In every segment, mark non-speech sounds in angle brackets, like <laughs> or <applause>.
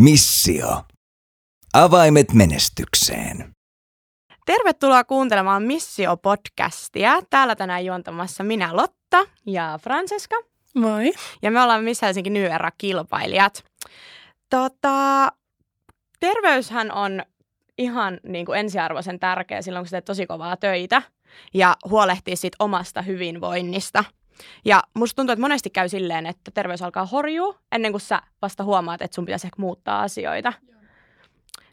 Missio. Avaimet menestykseen. Tervetuloa kuuntelemaan Missio-podcastia. Täällä tänään juontamassa minä Lotta ja Francesca. Moi. Ja me ollaan Miss Helsinki New Era-kilpailijat. Tota, terveyshän on ihan niin kuin ensiarvoisen tärkeä silloin, kun sä teet tosi kovaa töitä ja huolehtii siitä omasta hyvinvoinnista. Ja musta tuntuu, että monesti käy silleen, että terveys alkaa horjua ennen kuin sä vasta huomaat, että sun pitäisi ehkä muuttaa asioita.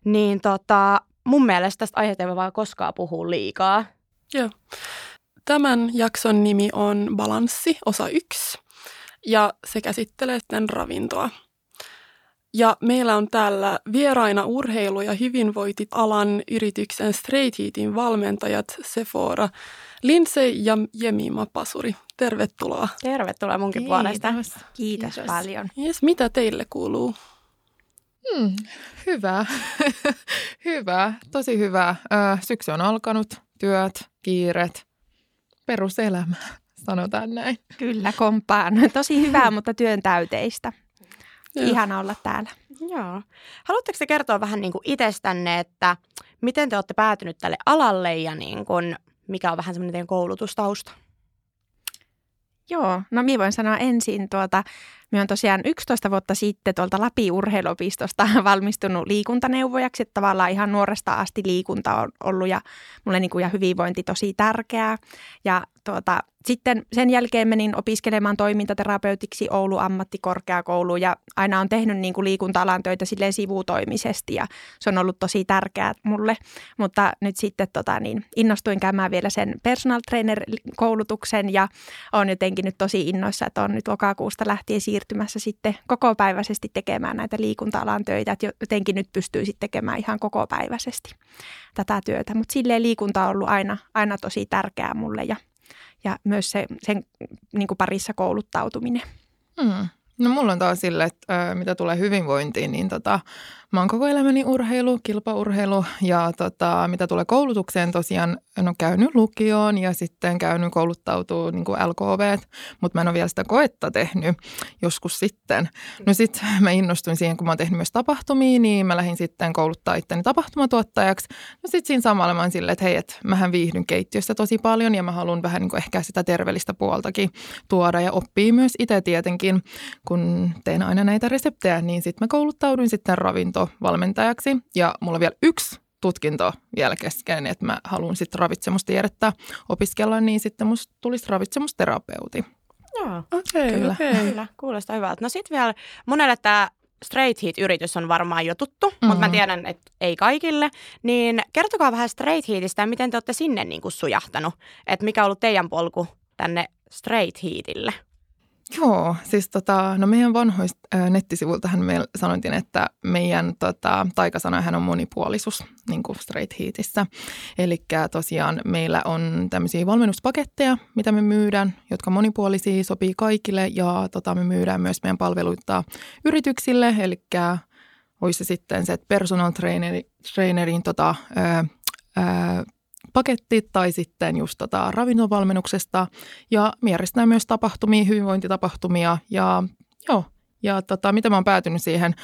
Niin tota, mun mielestä tästä aiheesta ei voi vaan koskaan puhua liikaa. Joo. Tämän jakson nimi on Balanssi, osa yksi, ja se käsittelee sitten ravintoa. Ja meillä on täällä vieraina urheilu- ja hyvinvointialan yrityksen Straight Heatin valmentajat Sephora Lindsay ja Jemima Pasuri. Tervetuloa. Tervetuloa munkin Kiitos. puolesta. Kiitos, Kiitos paljon. Yes, mitä teille kuuluu? Hmm, hyvä. <laughs> hyvä, tosi hyvä. syksy on alkanut, työt, kiiret, peruselämä, <laughs> sanotaan näin. Kyllä, kompaan. Tosi hyvää, <laughs> mutta työn täyteistä. Joo. Ihana olla täällä. Joo. Haluatteko te kertoa vähän niin kuin itsestänne, että miten te olette päätynyt tälle alalle ja niin kuin, mikä on vähän semmoinen teidän koulutustausta? Joo, no minä voin sanoa ensin tuota, minä olen tosiaan 11 vuotta sitten tuolta Lapin urheiluopistosta <laughs> valmistunut liikuntaneuvojaksi, että tavallaan ihan nuoresta asti liikunta on ollut ja mulle niin kuin ja hyvinvointi tosi tärkeää. Ja tuota, sitten sen jälkeen menin opiskelemaan toimintaterapeutiksi Oulu ammattikorkeakouluun ja aina on tehnyt niin kuin liikunta-alan töitä silleen sivutoimisesti ja se on ollut tosi tärkeää mulle. Mutta nyt sitten tota, niin innostuin käymään vielä sen personal trainer-koulutuksen ja on jotenkin nyt tosi innoissa, että on nyt lokakuusta lähtien siirtymässä sitten kokopäiväisesti tekemään näitä liikunta-alan töitä, että jotenkin nyt pystyy sitten tekemään ihan kokopäiväisesti tätä työtä. Mutta silleen liikunta on ollut aina, aina tosi tärkeää mulle ja ja myös se, sen niin kuin parissa kouluttautuminen. Hmm. No mulla on taas sille, että mitä tulee hyvinvointiin, niin tota, Mä oon koko elämäni urheilu, kilpaurheilu ja tota, mitä tulee koulutukseen tosiaan, en ole käynyt lukioon ja sitten käynyt kouluttautuu niin kuin LKV, mutta mä en ole vielä sitä koetta tehnyt joskus sitten. No sitten mä innostuin siihen, kun mä oon tehnyt myös tapahtumia, niin mä lähdin sitten kouluttaa itteni tapahtumatuottajaksi. No sitten siinä samalla mä oon silleen, että hei, että mähän viihdyn keittiössä tosi paljon ja mä haluan vähän niin kuin ehkä sitä terveellistä puoltakin tuoda ja oppii myös itse tietenkin, kun teen aina näitä reseptejä, niin sitten mä kouluttauduin sitten ravinto valmentajaksi ja mulla on vielä yksi tutkinto vielä kesken, että mä haluan sitten ravitsemustiedettä opiskella, niin sitten musta tulisi ravitsemusterapeuti. Joo, okei, okay, Okay. Kyllä, kuulostaa hyvältä. No sitten vielä monelle tämä Straight Heat-yritys on varmaan jo tuttu, mm-hmm. mutta mä tiedän, että ei kaikille. Niin kertokaa vähän Straight Heatistä ja miten te olette sinne niin kuin sujahtanut. Että mikä on ollut teidän polku tänne Straight Heatille? Joo, siis tota, no meidän vanhoista ää, nettisivuiltahan me sanoitin, että meidän tota, taikasanahan on monipuolisuus, niin kuin Straight Heatissä. Eli tosiaan meillä on tämmöisiä valmennuspaketteja, mitä me myydään, jotka monipuolisia, sopii kaikille ja tota, me myydään myös meidän palveluita yrityksille, eli olisi sitten se, että personal traineri, trainerin tota, ää, ää, paketti tai sitten just tota ravintovalmennuksesta ja järjestetään myös tapahtumia, hyvinvointitapahtumia ja joo, ja tota, mitä mä oon päätynyt siihen,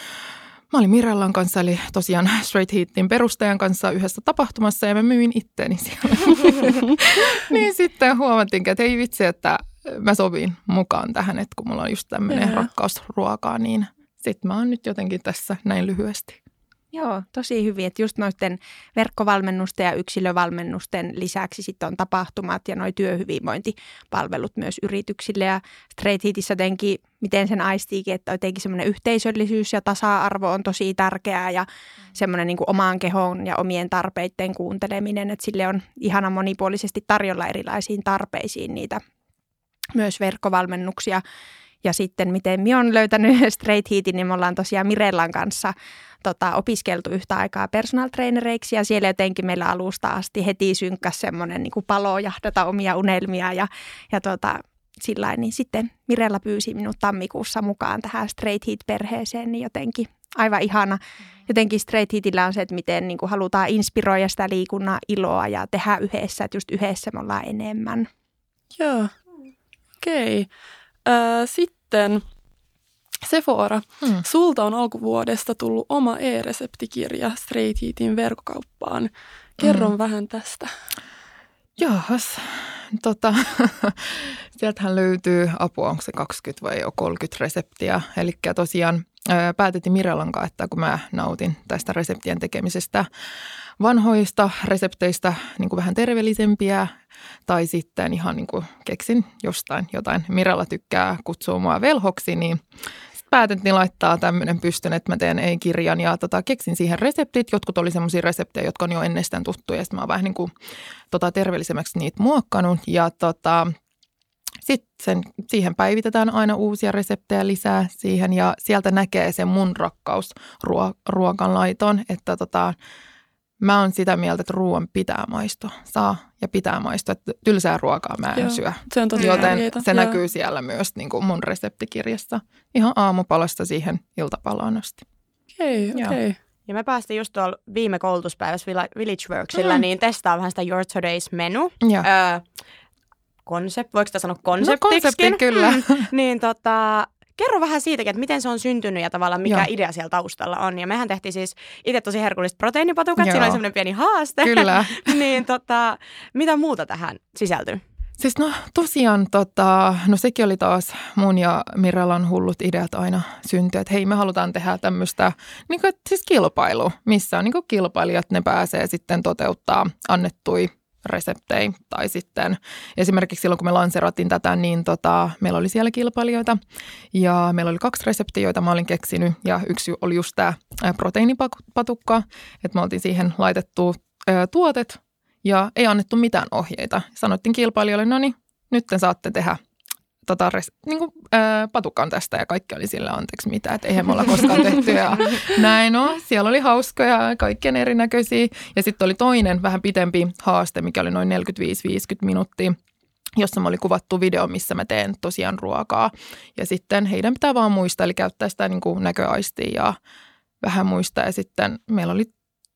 Mä olin Mirellan kanssa, eli tosiaan Straight Heatin perustajan kanssa yhdessä tapahtumassa ja mä myin itteeni siellä. <laughs> niin sitten huomattiin, että ei vitsi, että mä sovin mukaan tähän, että kun mulla on just tämmöinen rakkaus ruokaa, niin sitten mä oon nyt jotenkin tässä näin lyhyesti. Joo, tosi hyvin, että just noiden verkkovalmennusten ja yksilövalmennusten lisäksi sitten on tapahtumat ja noi työhyvinvointipalvelut myös yrityksille. Ja Straight Heatissä jotenkin, miten sen aistiikin, että jotenkin semmoinen yhteisöllisyys ja tasa-arvo on tosi tärkeää ja semmoinen niin omaan kehoon ja omien tarpeiden kuunteleminen, että sille on ihana monipuolisesti tarjolla erilaisiin tarpeisiin niitä myös verkkovalmennuksia. Ja sitten miten minä olen löytänyt <laughs> Straight Heatin, niin me ollaan tosiaan Mirellan kanssa tota, opiskeltu yhtä aikaa personal trainereiksi ja siellä jotenkin meillä alusta asti heti synkkäsi semmoinen niin palo jahdata omia unelmia ja, ja tota, sillä niin sitten Mirella pyysi minut tammikuussa mukaan tähän Straight Heat-perheeseen, niin jotenkin aivan ihana. Jotenkin Straight Heatillä on se, että miten niin kuin halutaan inspiroida sitä liikunnan iloa ja tehdä yhdessä, että just yhdessä me ollaan enemmän. Joo, okei. Okay. Äh, sitten Sephora, Hmm. sulta on alkuvuodesta tullut oma e-reseptikirja Straight Heatin verkkokauppaan. Kerro Mm. vähän tästä. Jaahas, tota, <laughs> sieltähän löytyy apua, onko se 20 vai jo 30 reseptiä. Eli tosiaan ää, päätettiin Mirellan kanssa, että kun mä nautin tästä reseptien tekemisestä vanhoista resepteistä niin kuin vähän terveellisempiä tai sitten ihan niin kuin keksin jostain jotain. Mirella tykkää kutsua mua velhoksi, niin päätettiin laittaa tämmöinen pystyn, että mä teen ei-kirjan ja tota, keksin siihen reseptit. Jotkut oli semmoisia reseptejä, jotka on jo ennestään tuttuja ja sitten mä oon vähän niin kuin tota, terveellisemmäksi niitä muokkanut. Ja tota, sitten siihen päivitetään aina uusia reseptejä lisää siihen ja sieltä näkee se mun rakkaus ruo- ruokanlaitoon, että tota, mä oon sitä mieltä, että ruoan pitää maistua. Saa ja pitää maistua. Että tylsää ruokaa mä en Joo. syö. Se on tosi Joten tärkeetä. se Joo. näkyy siellä myös niin kuin mun reseptikirjassa. Ihan aamupalasta siihen iltapalaan asti. Okei, Joo. okei. Ja me päästiin just tuolla viime koulutuspäivässä Villa- Village Worksilla, Mm. niin testaa vähän sitä Your Today's menu. Ja. Öö, konsept, voiko sitä sanoa No konseptiksikin? konsepti kyllä. niin tota, kerro vähän siitäkin, että miten se on syntynyt ja tavallaan mikä Joo. idea siellä taustalla on. Ja mehän tehtiin siis itse tosi herkulliset proteiinipatukat, Joo. siinä oli semmoinen pieni haaste. Kyllä. <laughs> niin tota, mitä muuta tähän sisältyy? Siis no tosiaan, tota, no sekin oli taas mun ja Mirellan hullut ideat aina syntyä, että hei me halutaan tehdä tämmöistä niin kuin, siis kilpailu, missä on niin kuin kilpailijat, ne pääsee sitten toteuttaa annettui reseptejä tai sitten esimerkiksi silloin kun me lanserattiin tätä, niin tota, meillä oli siellä kilpailijoita ja meillä oli kaksi reseptiä, joita mä olin keksinyt ja yksi oli just tämä proteiinipatukka, että me oltiin siihen laitettu ää, tuotet ja ei annettu mitään ohjeita. Sanottiin kilpailijoille, no niin, nyt te saatte tehdä tota, res, niin kuin, ää, patukan tästä ja kaikki oli sillä anteeksi mitä, että eihän me olla koskaan tehty ja <laughs> näin on. Siellä oli hauskoja, kaikkien erinäköisiä ja sitten oli toinen vähän pitempi haaste, mikä oli noin 45-50 minuuttia jossa mä oli kuvattu video, missä mä teen tosiaan ruokaa. Ja sitten heidän pitää vaan muistaa, eli käyttää sitä niin kuin näköaistia ja vähän muistaa. Ja sitten meillä oli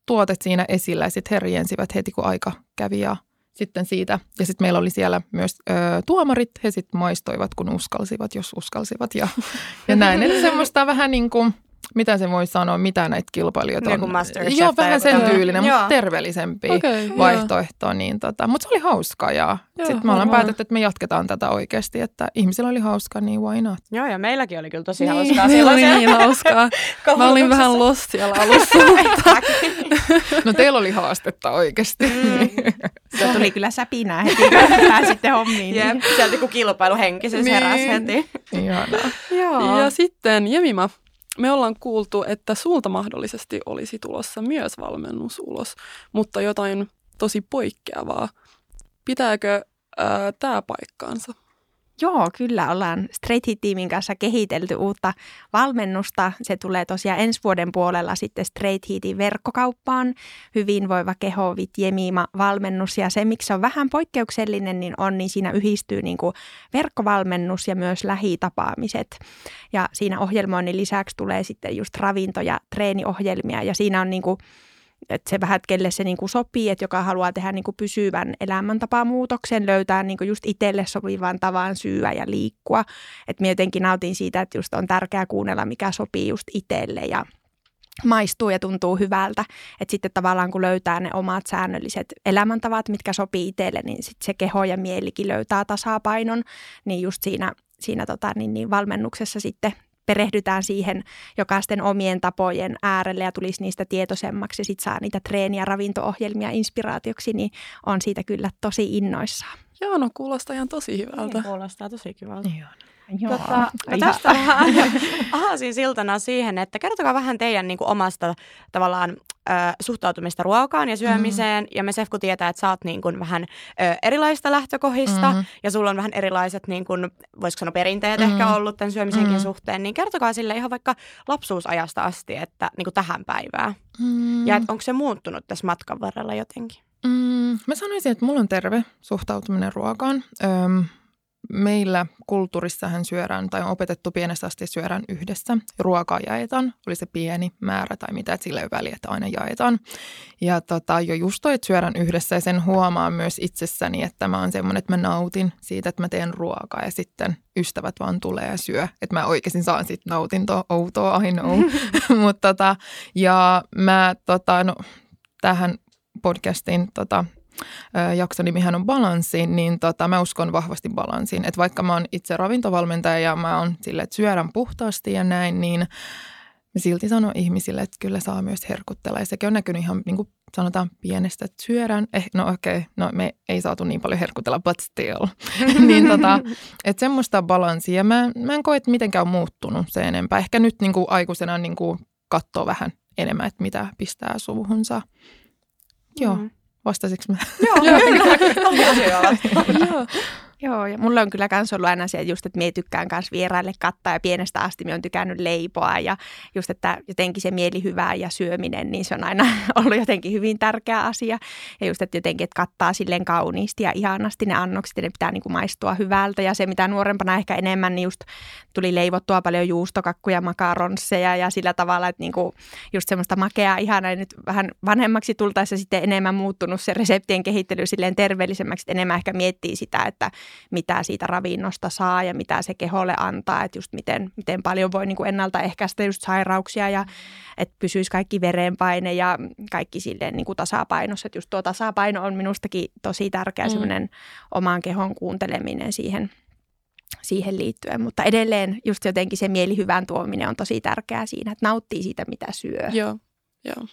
tuotet siinä esillä ja sitten he riensivät heti, kun aika kävi ja sitten siitä. Ja sitten meillä oli siellä myös ö, tuomarit, he sitten maistoivat, kun uskalsivat, jos uskalsivat ja, <laughs> ja näin. Eli semmoista vähän niin kuin, mitä se voi sanoa, mitä näitä kilpailijoita Niin on. Masterchef Joo, vähän sen tyylinen, mutta terveellisempi joo. vaihtoehto. Niin tota, mutta se oli hauska ja Joo, sitten me ollaan varmaan. päätetty, että me jatketaan tätä oikeasti, että ihmisillä oli hauska, niin why not? Joo, ja meilläkin oli kyllä tosi Niin, hauskaa. Se oli niin hauskaa. <laughs> Mä olin vähän lost siellä alussa. <laughs> No teillä oli haastetta oikeasti. Mm. <laughs> Se tuli kyllä säpinää heti, kun pääsitte hommiin. Jep, sieltä kun kilpailuhenkisyys Niin. heräsi heti. Ihanaa. Joo. Ja sitten Jemima, me ollaan kuultu, että sulta mahdollisesti olisi tulossa myös valmennus ulos, mutta jotain tosi poikkeavaa. Pitääkö tämä paikkaansa? Joo, kyllä ollaan Straight Hit-tiimin kanssa kehitelty uutta valmennusta. Se tulee tosiaan ensi vuoden puolella sitten Straight Hitin verkkokauppaan. Hyvinvoiva keho Vit Jemima valmennus ja se, miksi se on vähän poikkeuksellinen, niin on, niin siinä yhdistyy niin kuin verkkovalmennus ja myös lähitapaamiset. Ja siinä ohjelmoinnin lisäksi tulee sitten just ravinto- ja treeniohjelmia ja siinä on niin kuin että se vähän, kelle se niin kuin sopii, että joka haluaa tehdä niin kuin pysyvän elämäntapamuutoksen, löytää niin kuin just itselle sopivan tavan syyä ja liikkua. Että jotenkin nautin siitä, että just on tärkeää kuunnella, mikä sopii just itselle ja maistuu ja tuntuu hyvältä. Että sitten tavallaan kun löytää ne omat säännölliset elämäntavat, mitkä sopii itselle, niin sitten se keho ja mielikin löytää tasapainon. Niin just siinä, siinä tota, niin, niin valmennuksessa sitten perehdytään siihen jokaisten omien tapojen äärelle ja tulisi niistä tietoisemmaksi ja sitten saa niitä treeni- ja ravinto-ohjelmia inspiraatioksi, niin on siitä kyllä tosi innoissaan. Joo, no kuulostaa ihan tosi hyvältä. Niin, kuulostaa tosi kivalta. Joo. Tota, no tästä vähän <laughs> aasin siltana siihen, että kertokaa vähän teidän niin kuin, omasta tavallaan ö, suhtautumista ruokaan ja syömiseen. Mm. Ja me Sefku tietää, että sä oot niin kuin, vähän ö, erilaista lähtökohdista Mhm. ja sulla on vähän erilaiset, niin kuin, voisiko sanoa perinteet Mhm. ehkä ollut tämän syömisenkin Mhm. suhteen. Niin kertokaa sille ihan vaikka lapsuusajasta asti, että niin kuin tähän päivään. Mm. Ja että onko se muuttunut tässä matkan varrella jotenkin? Mm, mä sanoisin, että mulla on terve suhtautuminen ruokaan. Öm, meillä kulttuurissahan syödään tai on opetettu pienestä asti syödään yhdessä. Ruokaa jaetaan, oli se pieni määrä tai mitä, että sillä ei ole väliä, että aina jaetaan. Ja tota, jo just toi, että syödään yhdessä ja sen huomaa myös itsessäni, että mä oon semmoinen, että mä nautin siitä, että mä teen ruokaa ja sitten ystävät vaan tulee ja syö. Että mä oikeasti saan sitten nautintoa, outoa, I know. <laughs> Mut tota, ja mä tota, no, tähän podcastin tota, jakson nimihän on balanssi, niin tota, mä uskon vahvasti balanssiin. Että vaikka mä oon itse ravintovalmentaja ja mä oon sille, että syödään puhtaasti ja näin, niin mä silti sanon ihmisille, että kyllä saa myös herkuttella. Ja sekin on näkynyt ihan niin kuin sanotaan pienestä, että syödään. Eh, no okei, okay, no me ei saatu niin paljon herkutella, but still. <laughs> niin tota, että semmoista balanssia. Mä, mä en koe, että mitenkään on muuttunut se enempää. Ehkä nyt niin kuin aikuisena niin kuin katsoo vähän enemmän, että mitä pistää suuhunsa. Joo. Mm. Vastasiko mä? Joo, <laughs> Joo. Joo, ja mulla on kyllä myös ollut aina se, just, että mie tykkään myös vieraille kattaa ja pienestä asti me on tykännyt leipoa ja just, että jotenkin se mielihyvää ja syöminen, niin se on aina <laughs> ollut jotenkin hyvin tärkeä asia. Ja just, että jotenkin, että kattaa silleen kauniisti ja ihanasti ne annokset ja ne pitää niin kuin maistua hyvältä ja se, mitä nuorempana ehkä enemmän, niin just tuli leivottua paljon juustokakkuja, makaronsseja ja sillä tavalla, että niin kuin just semmoista makeaa, ihanaa ja nyt vähän vanhemmaksi tultaessa sitten enemmän muuttunut se reseptien kehittely silleen terveellisemmäksi, että enemmän ehkä miettii sitä, että mitä siitä ravinnosta saa ja mitä se keholle antaa, että just miten, miten paljon voi niin kuin ennaltaehkäistä just sairauksia ja että pysyisi kaikki verenpaine ja kaikki silleen niin kuin tasapainossa. Että just tuo tasapaino on minustakin tosi tärkeä mm. semmoinen oman kehon kuunteleminen siihen, siihen liittyen, mutta edelleen just jotenkin se mielihyvän tuominen on tosi tärkeää siinä, että nauttii siitä, mitä syö. Joo, joo.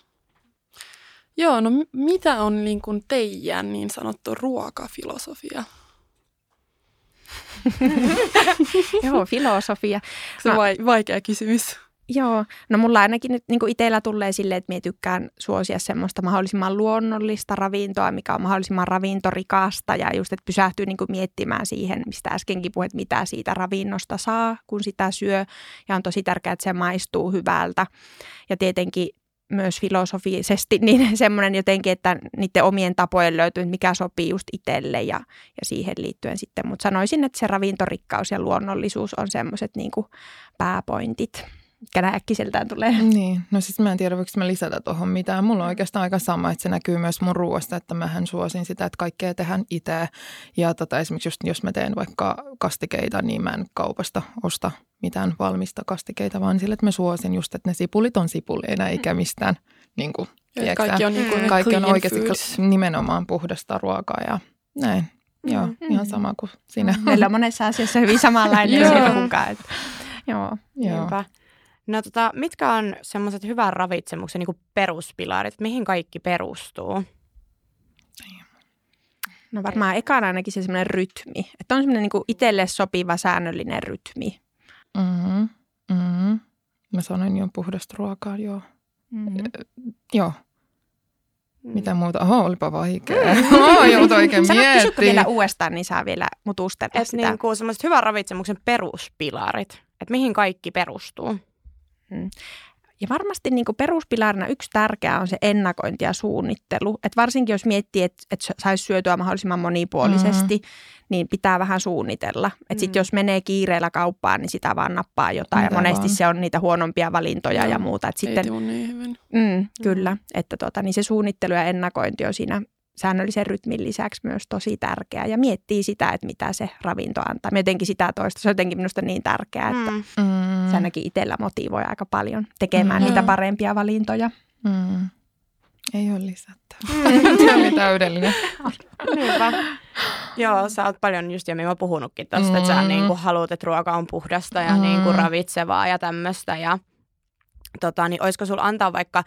Joo, no mitä on niin kuin teidän niin sanottu ruokafilosofia? <laughs> Joo, filosofia. Se on no, vaikea kysymys. Joo, no mulla ainakin nyt niin itsellä tulee silleen, että minä tykkään suosia semmoista mahdollisimman luonnollista ravintoa, mikä on mahdollisimman ravintorikasta ja just, että pysähtyy niin kuin miettimään siihen, mistä äskenkin puhuit, mitä siitä ravinnosta saa, kun sitä syö ja on tosi tärkeää, että se maistuu hyvältä. Ja tietenkin myös filosofisesti <laughs> niin semmoinen jotenkin, että niiden omien tapojen löytyy, mikä sopii just itselle ja, ja siihen liittyen sitten. Mutta sanoisin, että se ravintorikkaus ja luonnollisuus on semmoiset niin pääpointit mikä äkkiseltään tulee. Niin, no siis mä en tiedä, voiko mä lisätä tuohon mitään. Mulla on oikeastaan aika sama, että se näkyy myös mun ruoasta, että mähän suosin sitä, että kaikkea tehdään itse. Ja tota, esimerkiksi just, jos mä teen vaikka kastikeita, niin mä en kaupasta osta mitään valmista kastikeita, vaan sille, että mä suosin just, että ne sipulit on sipuleina eikä mistään niin kuin, kaikki on, niin kuin kaikki on oikeasti foods. nimenomaan puhdasta ruokaa ja näin. Mm. Joo, ihan sama kuin sinä. Meillä on monessa asiassa hyvin samanlainen <laughs> joo. Joo, joo. No tota, mitkä on semmoiset hyvän ravitsemuksen niin peruspilarit, mihin kaikki perustuu? No varmaan ekana ainakin se semmoinen rytmi, että on semmoinen niin itselle sopiva säännöllinen rytmi. Mm-hmm. Mm-hmm. Mä sanoin jo puhdasta ruokaa, joo. Mm-hmm. joo. Mm. Mitä muuta? Oho, olipa vaikea. Mm. Oho, joutui oikein miettimään. vielä uudestaan, niin saa vielä mutustella Et sitä. Niin kuin semmoiset hyvän ravitsemuksen peruspilarit, että mihin kaikki perustuu. Mm. Ja varmasti niin peruspilarina yksi tärkeä on se ennakointi ja suunnittelu. Et varsinkin jos miettii, että et saisi syötyä mahdollisimman monipuolisesti, mm-hmm. niin pitää vähän suunnitella. Että mm. sitten jos menee kiireellä kauppaan, niin sitä vaan nappaa jotain. Mitä ja monesti vaan. se on niitä huonompia valintoja no, ja muuta. Et sitten, niin hyvin. Mm, kyllä, mm. että tota, niin se suunnittelu ja ennakointi on siinä säännöllisen rytmin lisäksi myös tosi tärkeää ja miettii sitä, että mitä se ravinto antaa. Mä jotenkin sitä toista, se on jotenkin minusta niin tärkeää, että mm. se ainakin itsellä motivoi aika paljon tekemään mm. niitä parempia valintoja. Mm. Ei ole lisättävää. Mm. <laughs> se oli täydellinen. <laughs> Niinpä. Joo, sä oot paljon just jo mä puhunutkin tosta, mm. että sä niin kuin haluat, että ruoka on puhdasta ja mm. niin kuin ravitsevaa ja tämmöistä. Ja tota, niin olisiko sulla antaa vaikka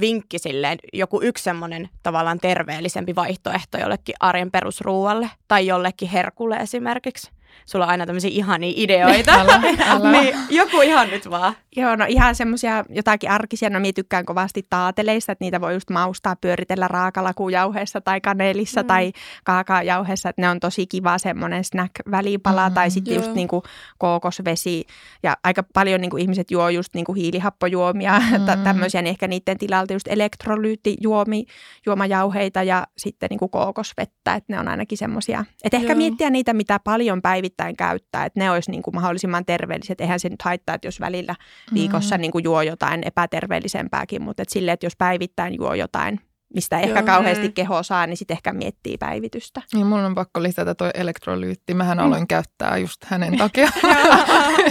vinkki silleen, joku yksi semmoinen tavallaan terveellisempi vaihtoehto jollekin arjen perusruualle tai jollekin herkulle esimerkiksi? Sulla on aina tämmöisiä ihania ideoita. älä, älä. <laughs> niin, joku ihan nyt vaan. Joo, no ihan semmoisia jotakin arkisia, no minä tykkään kovasti taateleista, että niitä voi just maustaa, pyöritellä raakalakujauheessa tai kanelissa mm. tai kaakaajauheessa, että ne on tosi kiva semmoinen snack-välipala mm, tai sitten just niinku kookosvesi ja aika paljon niinku ihmiset juo just niinku hiilihappojuomia, <laughs> mm. tämmöisiä, niin ehkä niiden tilalta just elektrolyyttijuomi, juomajauheita ja sitten niinku kookosvettä, että ne on ainakin semmoisia, että ehkä miettiä niitä, mitä paljon päivissä päivittäin käyttää, että ne olisi niin kuin mahdollisimman terveelliset. Eihän se nyt haittaa, että jos välillä viikossa Mm. niin kuin juo jotain epäterveellisempääkin, mutta että sille, että jos päivittäin juo jotain, mistä ei Joo. ehkä kauheasti Mm. keho saa, niin sitten ehkä miettii päivitystä. Niin mulla on pakko lisätä toi elektrolyytti. Mähän aloin käyttää just hänen takia.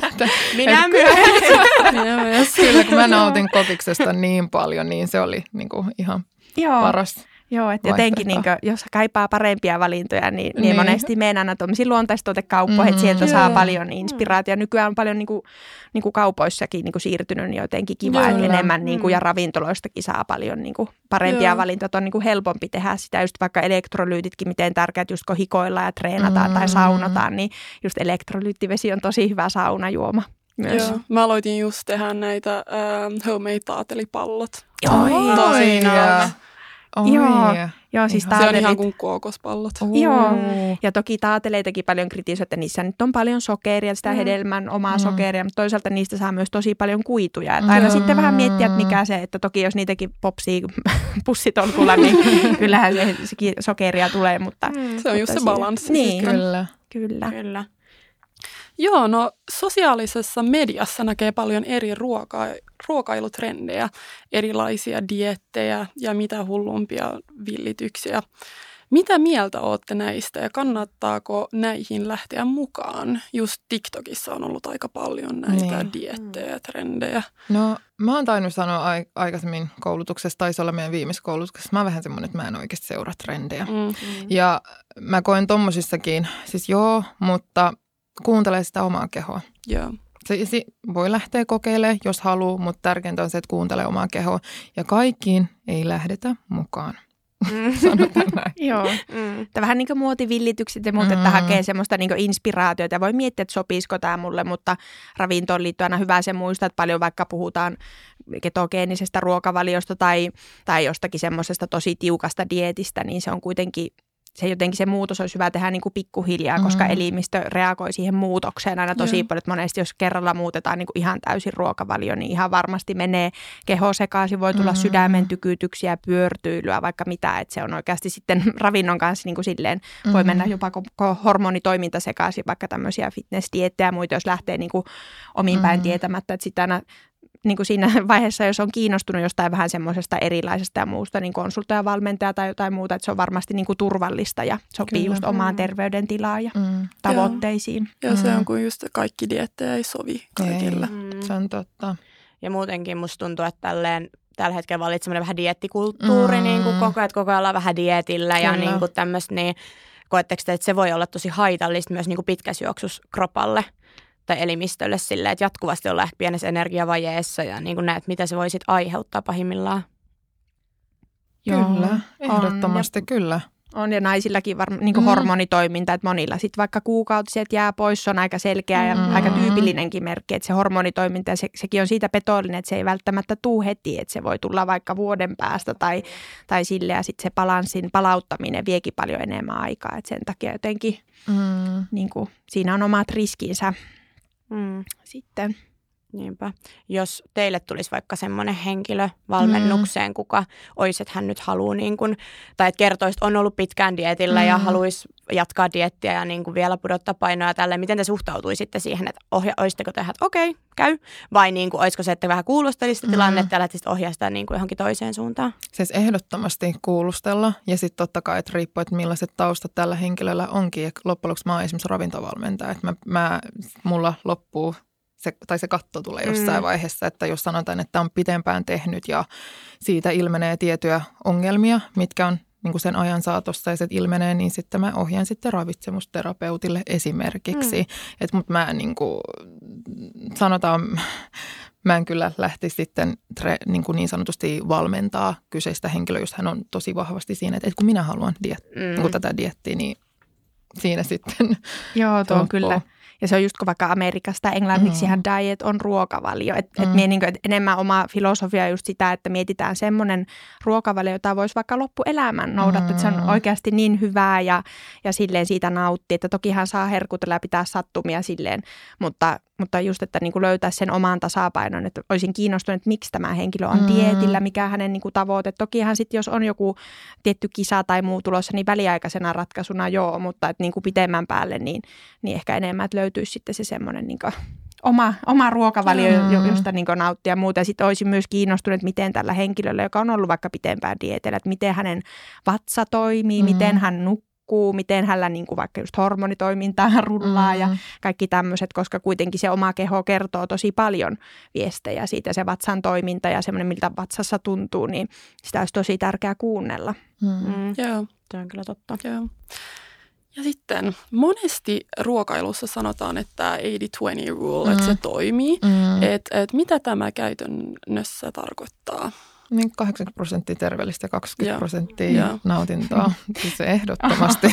Että- <laughs> Minä et- myös. <laughs> Minä myös. Kyllä, kun mä nautin kokiksesta niin paljon, niin se oli niin kuin ihan Joo. paras. Joo, että jotenkin niin kuin, jos kaipaa parempia valintoja, niin, niin. Niin. monesti menen aina tuollaisiin luontaistuotekauppoihin, että Mm. sieltä saa Joo. paljon niin inspiraatiota. Nykyään on paljon niin kuin, niin kuin kaupoissakin niin kuin siirtynyt, niin jotenkin kiva, Joo. että enemmän niin kuin, ja Mm. ravintoloistakin saa paljon niin kuin, parempia Joo. valintoja. Että on niin kuin helpompi tehdä sitä, just vaikka elektrolyytitkin, miten tärkeät, just kun hikoillaan ja treenataan tai Mm. saunotaan, niin just elektrolyyttivesi on tosi hyvä saunajuoma myös. Joo. Mä aloitin just tehdä näitä äh, homemade taatelipallot. Joo, Oi, Tosi ja- Oi. Joo. Joo, siis Ihan- Se on ihan kuin kookospallot. Joo. Oo. Ja toki taateleitakin paljon kritisoivat, että niissä nyt on paljon sokeria, sitä Mm. hedelmän omaa Mm. sokeria, mutta toisaalta niistä saa myös tosi paljon kuituja. Että aina Mm. sitten vähän miettiä, että mikä se, että toki jos niitäkin popsii <laughs> pussitolkulla, niin <laughs> kyllähän se, sekin sokeria tulee, mutta Se on just se siinä- balanssi. Niin. Kyllä. kyllä. Kyllä. Joo, no sosiaalisessa mediassa näkee paljon eri ruoka- ruokailutrendejä, erilaisia diettejä ja mitä hullumpia villityksiä. Mitä mieltä olette näistä ja kannattaako näihin lähteä mukaan? Just TikTokissa on ollut aika paljon näitä Niin. diettejä ja trendejä. No mä oon tainnut sanoa ai- aikaisemmin koulutuksessa, taisi olla meidän viimeisessä koulutuksessa, mä oon vähän semmoinen, että mä en oikeasti seuraa trendejä. Mm. Ja mä koen tommosissakin, siis joo, mutta kuuntele sitä omaa kehoa. Joo. Se, se voi lähteä kokeilemaan, jos haluaa, mutta tärkeintä on se, että kuuntelee omaa kehoa. Ja kaikkiin ei lähdetä mukaan. Mm. <laughs> Sanotaan näin. Joo. Mm. Että vähän niin kuin muotivillitykset ja muut, Mm. että hakee semmoista niin inspiraatiota ja voi miettiä, että sopisiko tämä mulle, mutta ravintoon liittyen aina hyvä se muistaa, että paljon vaikka puhutaan ketogeenisestä ruokavaliosta tai, tai jostakin semmoisesta tosi tiukasta dietistä, niin se on kuitenkin se jotenkin se muutos olisi hyvä tehdä niin kuin pikkuhiljaa, koska Mm. elimistö reagoi siihen muutokseen aina tosi Joo. paljon. Että monesti jos kerralla muutetaan niin kuin ihan täysin ruokavalio, niin ihan varmasti menee keho sekaisin. Voi tulla Mm. sydämen tykytyksiä, pyörtyilyä, vaikka mitä. Että se on oikeasti sitten <laughs> ravinnon kanssa niin kuin silleen, voi Mhm. mennä jopa koko hormonitoiminta sekaisin, vaikka tämmöisiä fitnessdiettejä ja muita, jos lähtee niin kuin omin päin Mm. tietämättä. Että sitten aina niin kuin siinä <laughs> vaiheessa, jos on kiinnostunut jostain vähän semmoisesta erilaisesta ja muusta, niin konsultoija, valmentaja tai jotain muuta, että se on varmasti niin kuin turvallista ja sopii Kyllä. just omaan Mm. terveydentilaan ja Mm, tavoitteisiin. Ja se Mm. on kuin just kaikki diettejä ei sovi kaikille. Mm. se on totta. Ja muutenkin musta tuntuu, että tälleen, tällä hetkellä vallitsee semmoinen vähän diettikulttuuri Mm. niin kuin koko ajan, että koko ajan ollaan vähän dietillä ja niin kuin tämmöistä, niin koetteko te, että se voi olla tosi haitallista myös niin kuin pitkässä juoksussa kropalle tai elimistölle silleen, että jatkuvasti ollaan ehkä pienessä energiavajeessa ja niin kuin näet, mitä se voi sitten aiheuttaa pahimmillaan. Kyllä, ehdottomasti kyllä. On ja naisillakin varmaan niin Mm. hormonitoiminta, että monilla sitten vaikka kuukautiset jää pois, se on aika selkeä ja Mm. aika tyypillinenkin merkki, että se hormonitoiminta, se, sekin on siitä petollinen, että se ei välttämättä tuu heti, että se voi tulla vaikka vuoden päästä tai, tai sille ja sitten se balanssin palauttaminen viekin paljon enemmän aikaa, että sen takia jotenkin Mm. niin kuin, siinä on omat riskinsä Mm. sitten. Niinpä. Jos teille tulisi vaikka semmoinen henkilö valmennukseen, mm. kuka olisi, että hän nyt haluaa, niin kun, tai että kertoisi, että on ollut pitkään dietillä mm. ja haluaisi jatkaa diettiä ja niin kun vielä pudottaa painoa ja tälleen. Miten te suhtautuisitte siihen, että ohja, olisitteko te, että okei, käy? Vai niin kuin, olisiko se, että vähän kuulostelisitte Mm. tilannetta ja lähtisitte ohjaa sitä niin kuin johonkin toiseen suuntaan? Siis ehdottomasti kuulustella ja sitten totta kai, että riippuu, että millaiset taustat tällä henkilöllä onkin. Ja loppujen lopuksi mä oon esimerkiksi ravintovalmentaja, että mä, mä, mulla loppuu se, tai se katto tulee jossain Mm. vaiheessa, että jos sanotaan, että on pitempään tehnyt ja siitä ilmenee tiettyjä ongelmia, mitkä on niin kuin sen ajan saatossa ja se ilmenee, niin sitten mä ohjaan sitten ravitsemusterapeutille esimerkiksi. Mm. Et, mutta mä niin kuin, sanotaan, mä en kyllä lähti sitten tre, niin, kuin niin sanotusti valmentaa kyseistä henkilöä, jos hän on tosi vahvasti siinä, että, että kun minä haluan diet, Mm. niin kuin tätä diettiä, niin siinä sitten Joo, tuo on kyllä. Ja se on just kun vaikka Amerikasta englanniksi Mm. diet on ruokavalio. Että Mm. et mie niinku, et enemmän oma filosofia just sitä, että mietitään semmoinen ruokavalio, jota voisi vaikka loppuelämän noudattaa. Että se on Mm. oikeasti niin hyvää ja, ja silleen siitä nauttii. Että tokihan saa herkutella ja pitää sattumia silleen, mutta, mutta just, että niinku löytää sen oman tasapainon. Että olisin kiinnostunut, että miksi tämä henkilö on Mm. dietillä, mikä hänen niinku tavoite. Tokihan sitten, jos on joku tietty kisa tai muu tulossa, niin väliaikaisena ratkaisuna joo, mutta että niin kuin pitemmän päälle, niin, niin ehkä enemmän, että löytyisi sitten se semmoinen niin kuin oma, oma ruokavalio, Mm. josta niin nauttia muuta. Ja sitten olisin myös kiinnostunut, että miten tällä henkilöllä, joka on ollut vaikka pitempään dietellä, että miten hänen vatsa toimii, mm. miten hän nukkuu, miten hänellä niin kuin vaikka just hormonitoimintaa <laughs> rullaa mm. ja kaikki tämmöiset, koska kuitenkin se oma keho kertoo tosi paljon viestejä siitä, se vatsan toiminta ja semmoinen, miltä vatsassa tuntuu, niin sitä olisi tosi tärkeää kuunnella. Mm. Mm, Joo, se on kyllä totta. joo. Ja sitten monesti ruokailussa sanotaan, että 80-20 rule, mm. että se toimii. Mm. Et, et mitä tämä käytännössä tarkoittaa? Niin 80 prosenttia terveellistä ja 20 Joo. prosenttia Joo. nautintoa. <laughs> Siis se ehdottomasti.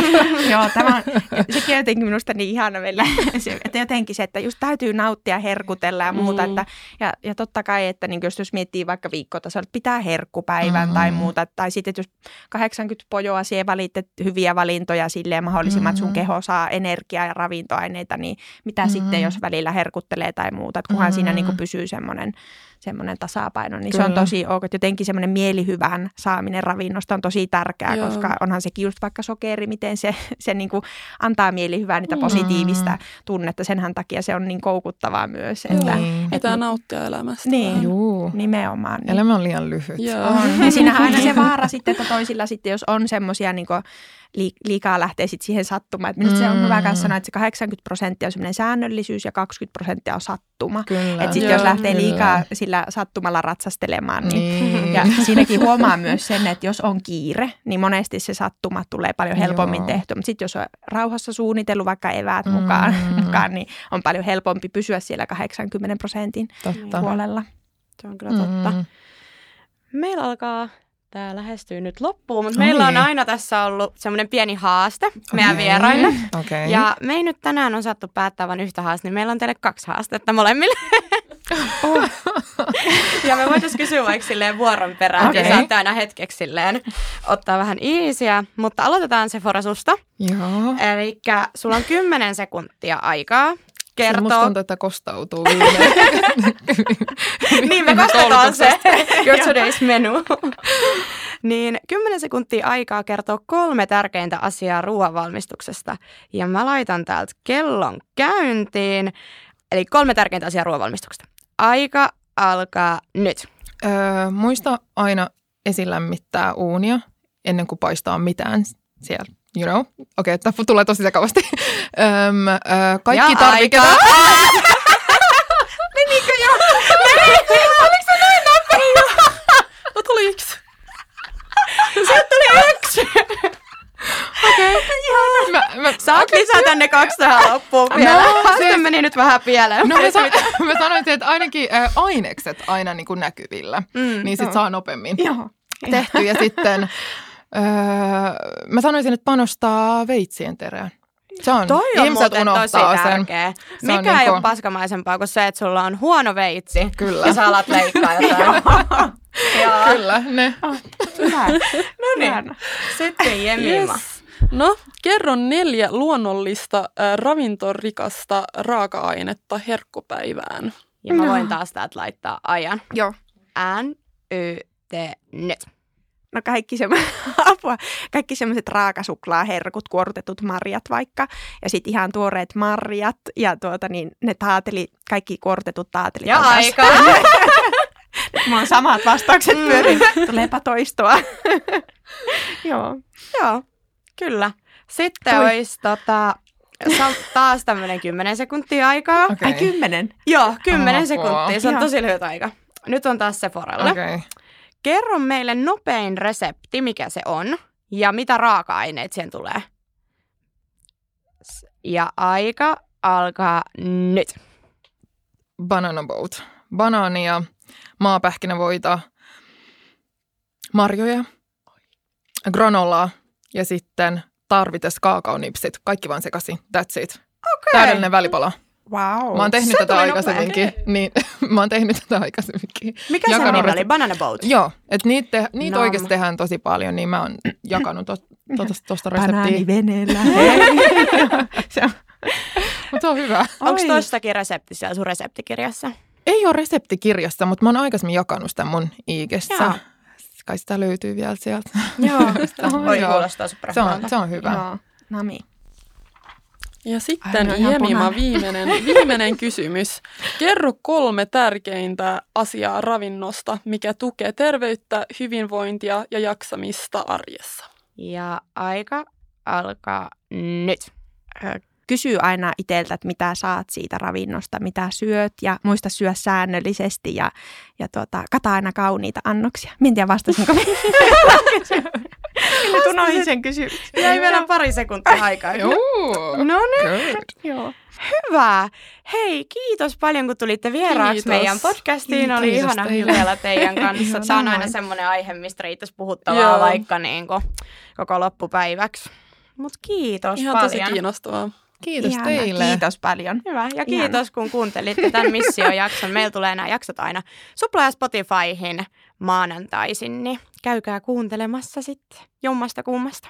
<laughs> Joo, tämä on, <laughs> sekin jotenkin minusta niin ihana meillä, se, että jotenkin se, että just täytyy nauttia, herkutella ja muuta. Mm. Että, ja, ja totta kai, että niin jos, jos miettii vaikka viikkotasolla, että pitää herkkupäivän Mm. tai muuta, tai sitten että jos 80 pojoa siihen valitset hyviä valintoja silleen mahdollisimman, että sun Mm. keho saa energiaa ja ravintoaineita, niin mitä Mm. sitten, jos välillä herkuttelee tai muuta, että kunhan siinä niin kuin Mm. pysyy semmoinen semmoinen tasapaino, niin se on Kyllä. tosi ok. Että jotenkin semmoinen mielihyvän saaminen ravinnosta on tosi tärkeää, Joo. koska onhan sekin just vaikka sokeri, miten se, se niin kuin antaa mielihyvää, niitä Mm. positiivista tunnetta. Senhän takia se on niin koukuttavaa myös. Että, Niin. Pitää nauttia elämästä. Niin. Juu. nimenomaan. Niin. Elämä on liian lyhyt. Joo. On. Ja siinähän aina se vaara sitten, että toisilla sitten, jos on semmoisia niin liikaa lähtee sitten siihen sattumaan. Että minusta se on hyvä Mm. myös sanoa, että se 80 prosenttia on semmoinen säännöllisyys ja 20 prosenttia on sattuma. Kyllä. Että sitten Joo, jos lähtee kyllä. liikaa sillä sattumalla ratsastelemaan, niin Niin. ja siinäkin huomaa myös sen, että jos on kiire, niin monesti se sattuma tulee paljon helpommin Joo. tehtyä. Mutta sitten jos on rauhassa suunnitellut vaikka eväät Mm. mukaan, <laughs> mukaan, niin on paljon helpompi pysyä siellä 80 prosentin Totta. puolella. Se on kyllä totta. Mm. Meillä alkaa tämä lähestyy nyt loppuun, mutta Oi. meillä on aina tässä ollut semmoinen pieni haaste meidän Okei. vieraille. Okei. Ja me ei nyt tänään osattu päättää vain yhtä haastetta, niin meillä on teille kaksi haastetta molemmille. <laughs> ja me voitaisiin kysyä vaikka silleen vuoron perään, okay. ja saatte aina hetkeksi silleen ottaa vähän iisiä. Mutta aloitetaan se Fora susta. Joo. Eli sulla on 10 sekuntia aikaa Siis musta kertoa. tuntuu, että kostautuu viimein. <laughs> niin, me kostetaan se. <laughs> Your today's menu. <laughs> niin 10 sekuntia aikaa kertoa kolme tärkeintä asiaa ruoanvalmistuksesta. Ja mä laitan täältä kellon käyntiin. Eli kolme tärkeintä asiaa ruoanvalmistuksesta. Aika alkaa nyt. öö, muista aina esilämmittää uunia ennen kuin paistaa mitään siellä. You know? Okei, okay, tämä tulee tosi sekavasti. <laughs> Öm, öö, kaikki Ja tarvikkeet. aika. <laughs> Menikö jo? Oliko se näin nopea? No tuliks? Sieltä tuli yksi. Mä, mä, Saat lisätä ne kaksi tähän loppuun vielä. No, siis- meni nyt vähän pieleen. No mä, sa- <laughs> mä sanoin, että ainakin ö, ainekset aina niin kuin näkyvillä, Mm. niin sit saa nopeammin Joo. tehty. Ja sitten öö, mä sanoisin, että panostaa veitsien terään. Se on, Toi on ihmiset muuten tosi unohtaa sen. tärkeä. Se on Mikä ei niinku- ole paskamaisempaa kuin se, että sulla on huono veitsi Kyllä. ja sä alat leikkaa <laughs> jotain. Joo. Kyllä, ne. Hyvä. No niin. Sitten Jemima. Yes. No, kerro neljä luonnollista äh, ravintorikasta raaka-ainetta herkkupäivään. Ja mä No. voin taas täältä laittaa ajan. Joo. N, Y, T, nyt. No kaikki semmoiset, <laughs> apua, kaikki semmoiset raakasuklaaherkut, kuorutetut marjat vaikka, ja sitten ihan tuoreet marjat, ja tuota niin, ne taateli, kaikki kuorutetut taatelit. Ja aika. <laughs> Nyt mulla on samat vastaukset pyörin. Tuleepa toistoa. <laughs> Joo. Joo, kyllä. Sitten Toi. olisi tota, sa- taas tämmöinen 10 sekuntia aikaa. Okei. Ai kymmenen. Joo, 10 Apua. sekuntia. Se on tosi lyhyt aika. Nyt on taas Sephoralle. Okei. Kerro meille nopein resepti, mikä se on ja mitä raaka-aineet siihen tulee. Ja aika alkaa nyt. Banana boat. Banaania, maapähkinävoita, marjoja, granolaa ja sitten tarvites kaakaonipsit. Kaikki vaan sekaisin. That's it. täydellinen välipala. Wow. Mä oon tehnyt Se tätä aikaisemminkin. Niin, <laughs> mä oon tehnyt tätä aikaisemminkin. Mikä se Jakanut nimi resi- oli? Banana Boat? Joo, että niitä, te, niitä Nam. oikeasti tehdään tosi paljon, niin mä oon <clears throat> jakanut tuosta to, to, reseptiä. Banaaniveneellä. <laughs> se on, Mutta se on hyvä. Onko Oi. toistakin resepti siellä sun reseptikirjassa? Ei ole reseptikirjassa, mutta mä oon aikaisemmin jakanut sitä mun IGssä. Joo. Kai sitä löytyy vielä sieltä. Joo. <laughs> Joo. kuulostaa Se on, se on hyvä. Joo. Nami. Ja sitten Jemima viimeinen, <laughs> viimeinen kysymys. Kerro kolme tärkeintä asiaa ravinnosta, mikä tukee terveyttä, hyvinvointia ja jaksamista arjessa. Ja aika alkaa nyt. Ö, Kysy aina itseltä, että mitä saat siitä ravinnosta, mitä syöt ja muista syö säännöllisesti ja, ja tuota, kata aina kauniita annoksia. En tiedä vastasinko. Minä unohdin sen kysymyksen. Jäi vielä pari sekuntia aikaa. <laughs> Joo. No niin. Joo. hyvä. Hei, kiitos paljon kun tulitte vieraaksi Kiitos. meidän podcastiin. Oli Kiitos ihana teille. jutella teidän <laughs> kanssa. Ihan Tämä on aina semmoinen aihe, mistä riittäisi puhuttavaa Joo. vaikka niin kuin koko loppupäiväksi. Mutta kiitos Ihan paljon. tosi kiinnostavaa. Kiitos Ihana, teille. Kiitos paljon. Hyvä, ja Ihana. kiitos kun kuuntelitte tämän mission-jakson. Meillä tulee nämä jaksot aina Supla ja Spotifyhin maanantaisin, niin käykää kuuntelemassa sitten jommasta kummasta.